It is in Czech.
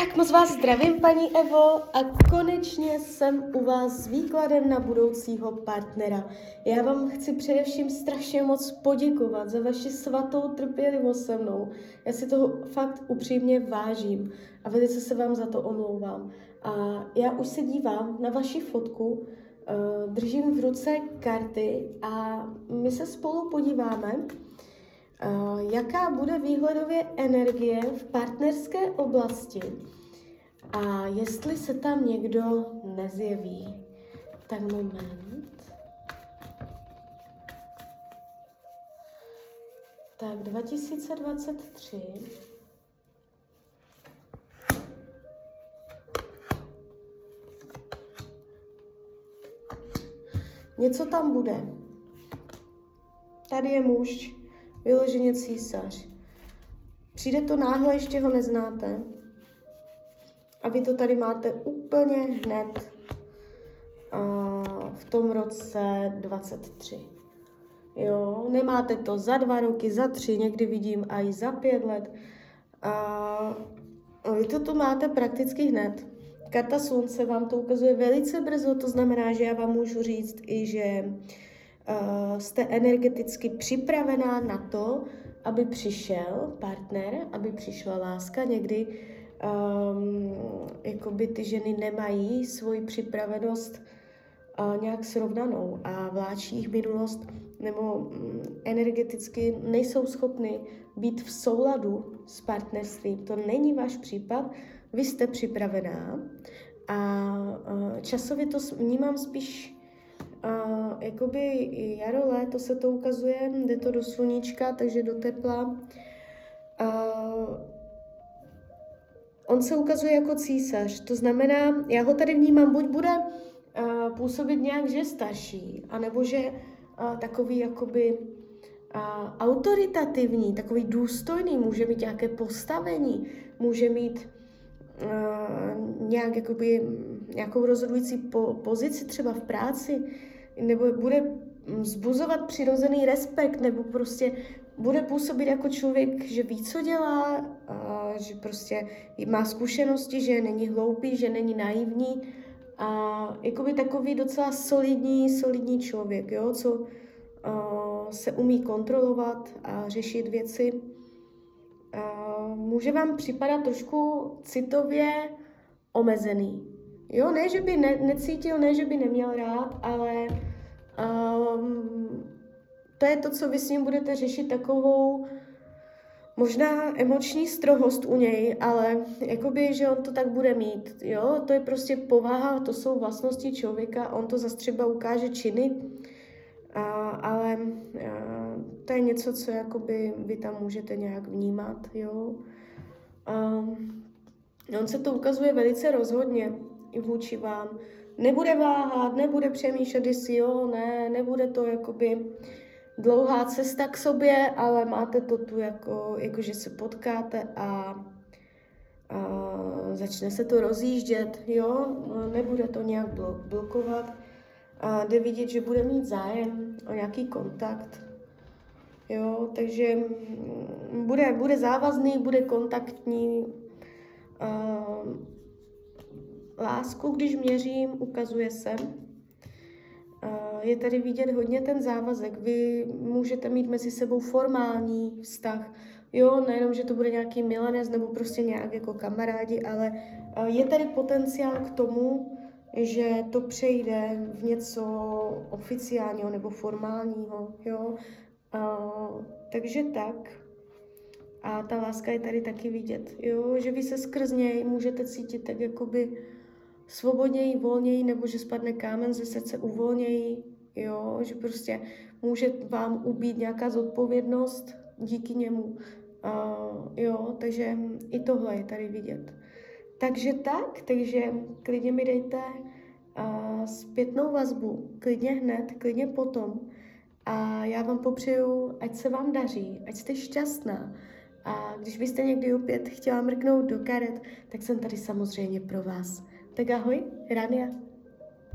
Tak moc vás zdravím, paní Evo, a konečně jsem u vás s výkladem na budoucího partnera. Já vám chci především strašně moc poděkovat za vaši svatou trpělivost se mnou. Já si toho fakt upřímně vážím a velice se vám za to omlouvám. A já už se dívám na vaši fotku, eh, držím v ruce karty a my se spolu podíváme, jaká bude výhledově energie v partnerské oblasti a jestli se tam někdo nezjeví. Tak moment. Tak 2023. Něco tam bude. Tady je muž, vyloženě císař. Přijde to náhle, ještě ho neznáte. A vy to tady máte úplně hned v tom roce 23. Jo, nemáte to za dva roky, za tři, někdy vidím i za pět let. A vy to tu máte prakticky hned. Karta slunce vám to ukazuje velice brzo, to znamená, že já vám můžu říct i, že uh, jste energeticky připravená na to, aby přišel partner, aby přišla láska. Někdy um, jakoby ty ženy nemají svoji připravenost uh, nějak srovnanou a vláčí jich minulost nebo um, energeticky nejsou schopny být v souladu s partnerstvím. To není váš případ, vy jste připravená a uh, časově to vnímám spíš a jakoby jaro, léto se to ukazuje, jde to do sluníčka, takže do tepla. A on se ukazuje jako císař, to znamená, já ho tady vnímám, buď bude působit nějak, že starší, anebo že takový jakoby a, autoritativní, takový důstojný, může mít nějaké postavení, může mít uh, nějak jakoby, nějakou rozhodující po, pozici třeba v práci, nebo bude zbuzovat přirozený respekt, nebo prostě bude působit jako člověk, že ví, co dělá, a že prostě má zkušenosti, že není hloupý, že není naivní a jakoby takový docela solidní, solidní člověk, jo, co se umí kontrolovat a řešit věci. Může vám připadat trošku citově omezený, Jo, ne, že by ne, necítil, ne, že by neměl rád, ale um, to je to, co vy s ním budete řešit takovou možná emoční strohost u něj, ale jakoby, že on to tak bude mít, jo, to je prostě povaha, to jsou vlastnosti člověka, on to zase třeba ukáže činy, a, ale a, to je něco, co jakoby vy tam můžete nějak vnímat, jo. A, on se to ukazuje velice rozhodně, vůči vám. Nebude váhat, nebude přemýšlet, jestli jo, ne, nebude to jakoby dlouhá cesta k sobě, ale máte to tu jako, jako že se potkáte a, a začne se to rozjíždět, jo, nebude to nějak blokovat. A jde vidět, že bude mít zájem o nějaký kontakt, jo, takže bude, bude závazný, bude kontaktní, lásku, když měřím, ukazuje se. Je tady vidět hodně ten závazek. Vy můžete mít mezi sebou formální vztah. Jo, nejenom, že to bude nějaký milenec nebo prostě nějak jako kamarádi, ale je tady potenciál k tomu, že to přejde v něco oficiálního nebo formálního, jo. takže tak. A ta láska je tady taky vidět, jo, že vy se skrz něj můžete cítit tak jakoby svobodněji, volněji, nebo že spadne kámen ze srdce uvolněji, jo, že prostě může vám ubít nějaká zodpovědnost díky němu, uh, jo, takže i tohle je tady vidět. Takže tak, takže klidně mi dejte uh, zpětnou vazbu, klidně hned, klidně potom a já vám popřeju, ať se vám daří, ať jste šťastná, a když byste někdy opět chtěla mrknout do karet, tak jsem tady samozřejmě pro vás. ¿Te quedas hoy?